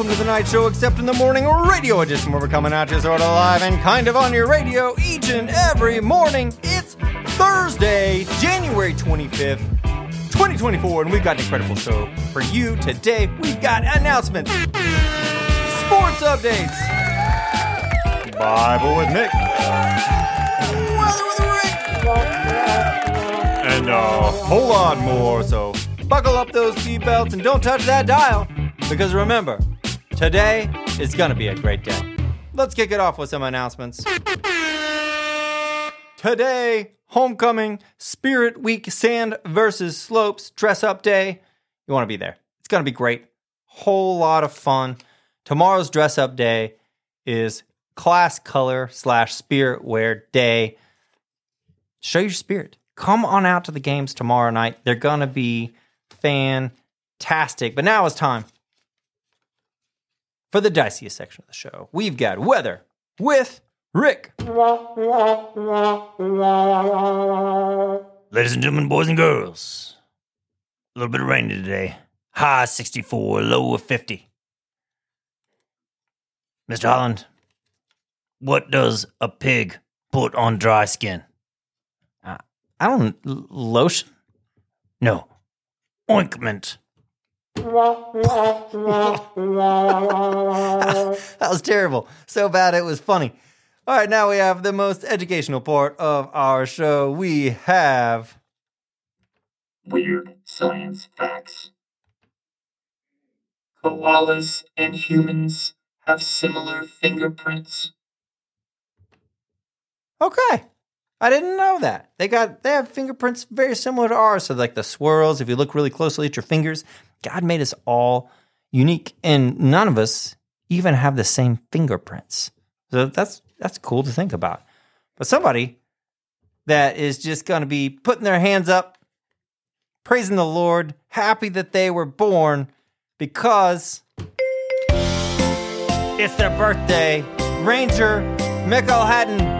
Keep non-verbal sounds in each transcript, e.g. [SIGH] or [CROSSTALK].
welcome to the Knight show, except in the morning radio edition, where we're coming at you sort of live and kind of on your radio each and every morning. It's Thursday, January 25th, 2024, and we've got an incredible show for you today. We've got announcements, sports updates, Bible with Mick, weather with Rick, and uh, a whole lot more. So buckle up those seatbelts and don't touch that dial. Because remember, today is going to be a great day. Let's kick it off with some announcements. Today, homecoming, Spirit Week, Sand versus Slopes, dress up day. You want to be there. It's going to be great. Whole lot of fun. Tomorrow's dress up day is class color slash spirit wear day. Show your spirit. Come on out to the games tomorrow night. They're going to be fantastic. But now it's time for the diciest section of the show. We've got weather with Rick. Ladies and gentlemen, boys and girls, a little bit of rain today. High 64, low of 50. Mr. Holland, what does a pig put on dry skin? Uh, I don't lotion. No, ointment. That was terrible. So bad it was funny. All right, now we have the most educational part of our show. We have Weird science facts. Koalas and humans have similar fingerprints. Okay. I didn't know that. They got they have fingerprints very similar to ours. So like the swirls, if you look really closely at your fingers, God made us all unique and none of us even have the same fingerprints. So that's that's cool to think about. But somebody that is just going to be putting their hands up, praising the Lord, happy that they were born because it's their birthday. Ranger Michael Hatton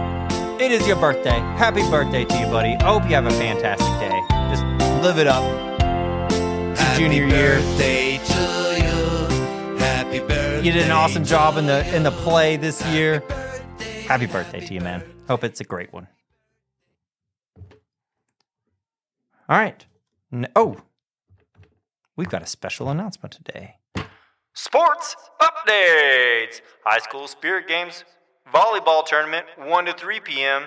it is your birthday. Happy birthday to you, buddy. I hope you have a fantastic day. Just live it up. It's your junior year. birthday to you. Happy birthday. You did an awesome job in the in the play this year. Happy birthday to you, man. Hope it's a great one. All right. N- oh, we've got a special announcement today. Sports updates. High school spirit games, volleyball tournament, 1 to 3 p.m.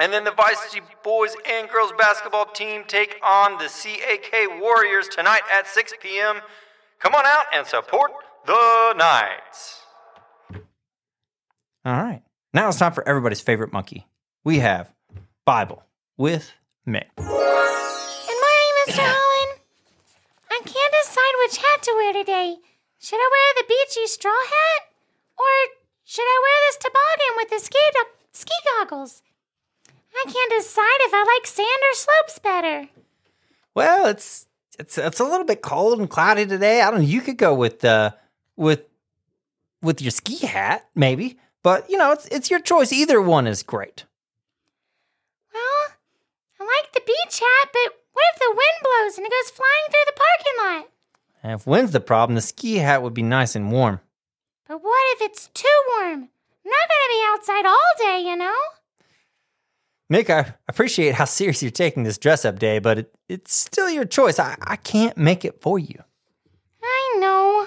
And then the Vice boys and girls basketball team take on the CAK Warriors tonight at 6 p.m. Come on out and support the Knights. All right. Now it's time for everybody's favorite monkey. We have Bible with Mick. Good morning, Mr. Holland. [COUGHS] I can't decide which hat to wear today. Should I wear the beachy straw hat? Or should I wear this toboggan with the ski, ski goggles? I can't decide if I like sand or slopes better. Well, it's it's it's a little bit cold and cloudy today. I don't know. You could go with uh with with your ski hat, maybe. But you know, it's it's your choice. Either one is great. Well, I like the beach hat, but what if the wind blows and it goes flying through the parking lot? And if wind's the problem, the ski hat would be nice and warm. But what if it's too warm? I'm not gonna be outside all day, you know? Mick, I appreciate how serious you're taking this dress up day, but it, it's still your choice. I, I can't make it for you. I know.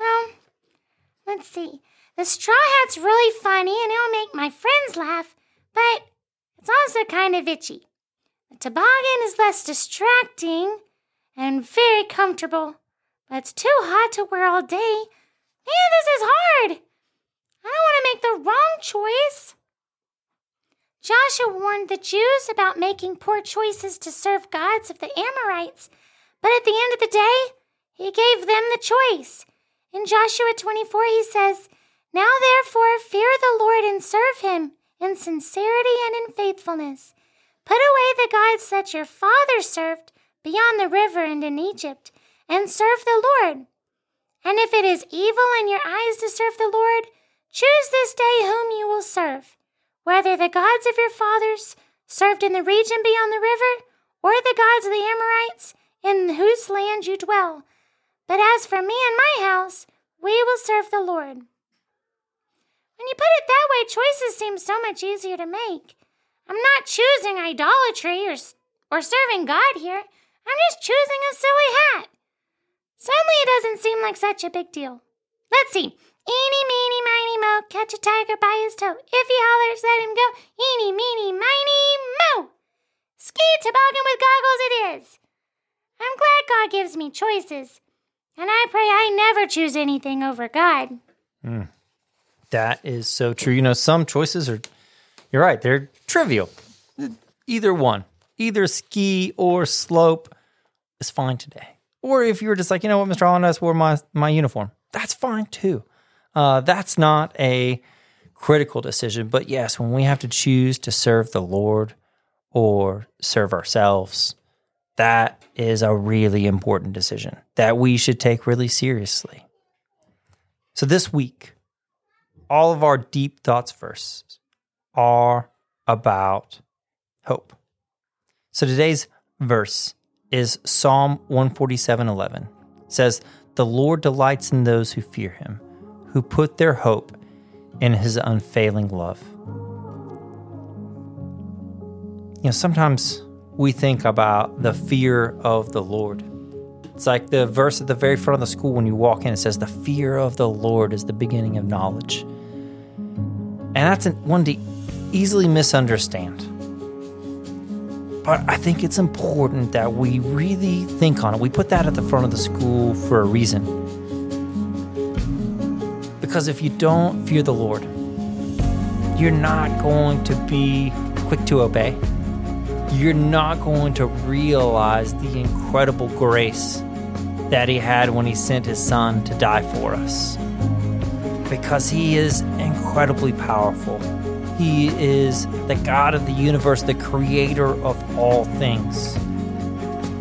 Well, let's see. The straw hat's really funny and it'll make my friends laugh, but it's also kind of itchy. The toboggan is less distracting and very comfortable, but it's too hot to wear all day. Man, this is hard. I don't want to make the wrong choice. Joshua warned the Jews about making poor choices to serve gods of the Amorites, but at the end of the day, he gave them the choice. In Joshua 24, he says, Now therefore fear the Lord and serve him in sincerity and in faithfulness. Put away the gods that your fathers served beyond the river and in Egypt, and serve the Lord. And if it is evil in your eyes to serve the Lord, choose this day whom you will serve, whether the gods of your fathers served in the region beyond the river, or the gods of the Amorites in whose land you dwell. But as for me and my house, we will serve the Lord. When you put it that way, choices seem so much easier to make. I'm not choosing idolatry or, or serving God here. I'm just choosing a silly hat. Suddenly, it doesn't seem like such a big deal. Let's see. Eeny, meeny, miny, mo, catch a tiger by his toe. If he hollers, let him go. Eeny, meeny, miny, mo. Ski toboggan with goggles it is. I'm glad God gives me choices. And I pray I never choose anything over God. Hmm. That is so true. You know, some choices are, you're right, they're trivial. Either one, either ski or slope is fine today. Or if you were just like, you know what, Mr. Holland, I wore my, my uniform, that's fine too. Uh, that's not a critical decision. But yes, when we have to choose to serve the Lord or serve ourselves, that is a really important decision that we should take really seriously. So this week, all of our deep thoughts verses are about hope. So today's verse is Psalm 147:11. It says, "The Lord delights in those who fear him, who put their hope in his unfailing love." You know, sometimes we think about the fear of the Lord. It's like the verse at the very front of the school when you walk in, it says, The fear of the Lord is the beginning of knowledge. And that's one to easily misunderstand. But I think it's important that we really think on it. We put that at the front of the school for a reason. Because if you don't fear the Lord, you're not going to be quick to obey. You're not going to realize the incredible grace that He had when He sent His Son to die for us because he is incredibly powerful. He is the God of the universe, the creator of all things.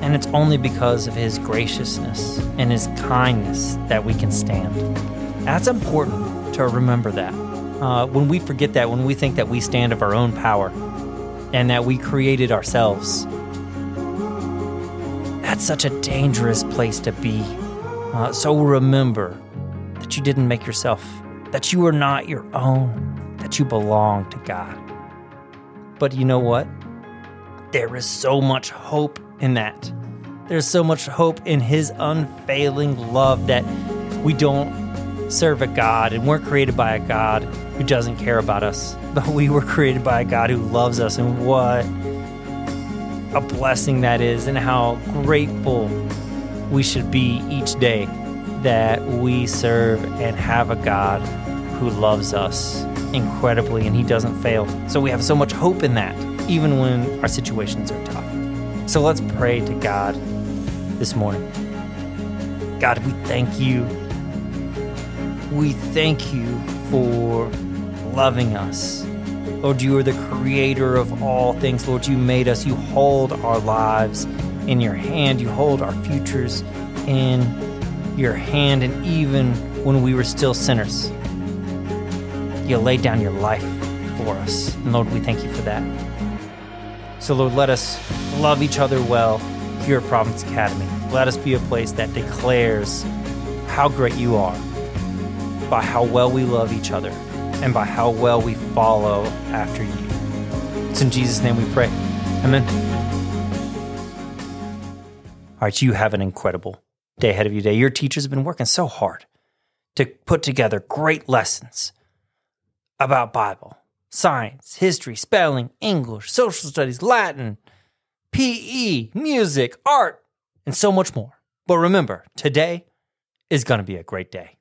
And it's only because of his graciousness and his kindness that we can stand. That's important to remember that. Uh, when we forget that, when we think that we stand of our own power and that we created ourselves, that's such a dangerous place to be. Uh, so remember that you didn't make yourself, that you are not your own, that you belong to God. But you know what? There is so much hope in that. There's so much hope in His unfailing love that we don't serve a God and we're created by a God who doesn't care about us, [LAUGHS] but we were created by a God who loves us. And what a blessing that is, and how grateful we should be each day that we serve and have a God who loves us incredibly and he doesn't fail. So we have so much hope in that, even when our situations are tough. So let's pray to God this morning. God, we thank you. We thank you for loving us. Lord, you are the creator of all things. Lord, you made us. You hold our lives in your hand. You hold our futures in your hand. And even when we were still sinners, you laid down your life for us. And Lord, we thank you for that. So, Lord, let us love each other well here at Providence Academy. Let us be a place that declares how great you are by how well we love each other and by how well we follow after you. It's in Jesus' name we pray. Amen. All right, you have an incredible day ahead of you today. Your teachers have been working so hard to put together great lessons about Bible, science, history, spelling, English, social studies, Latin, PE, music, art, and so much more. But remember, today is going to be a great day.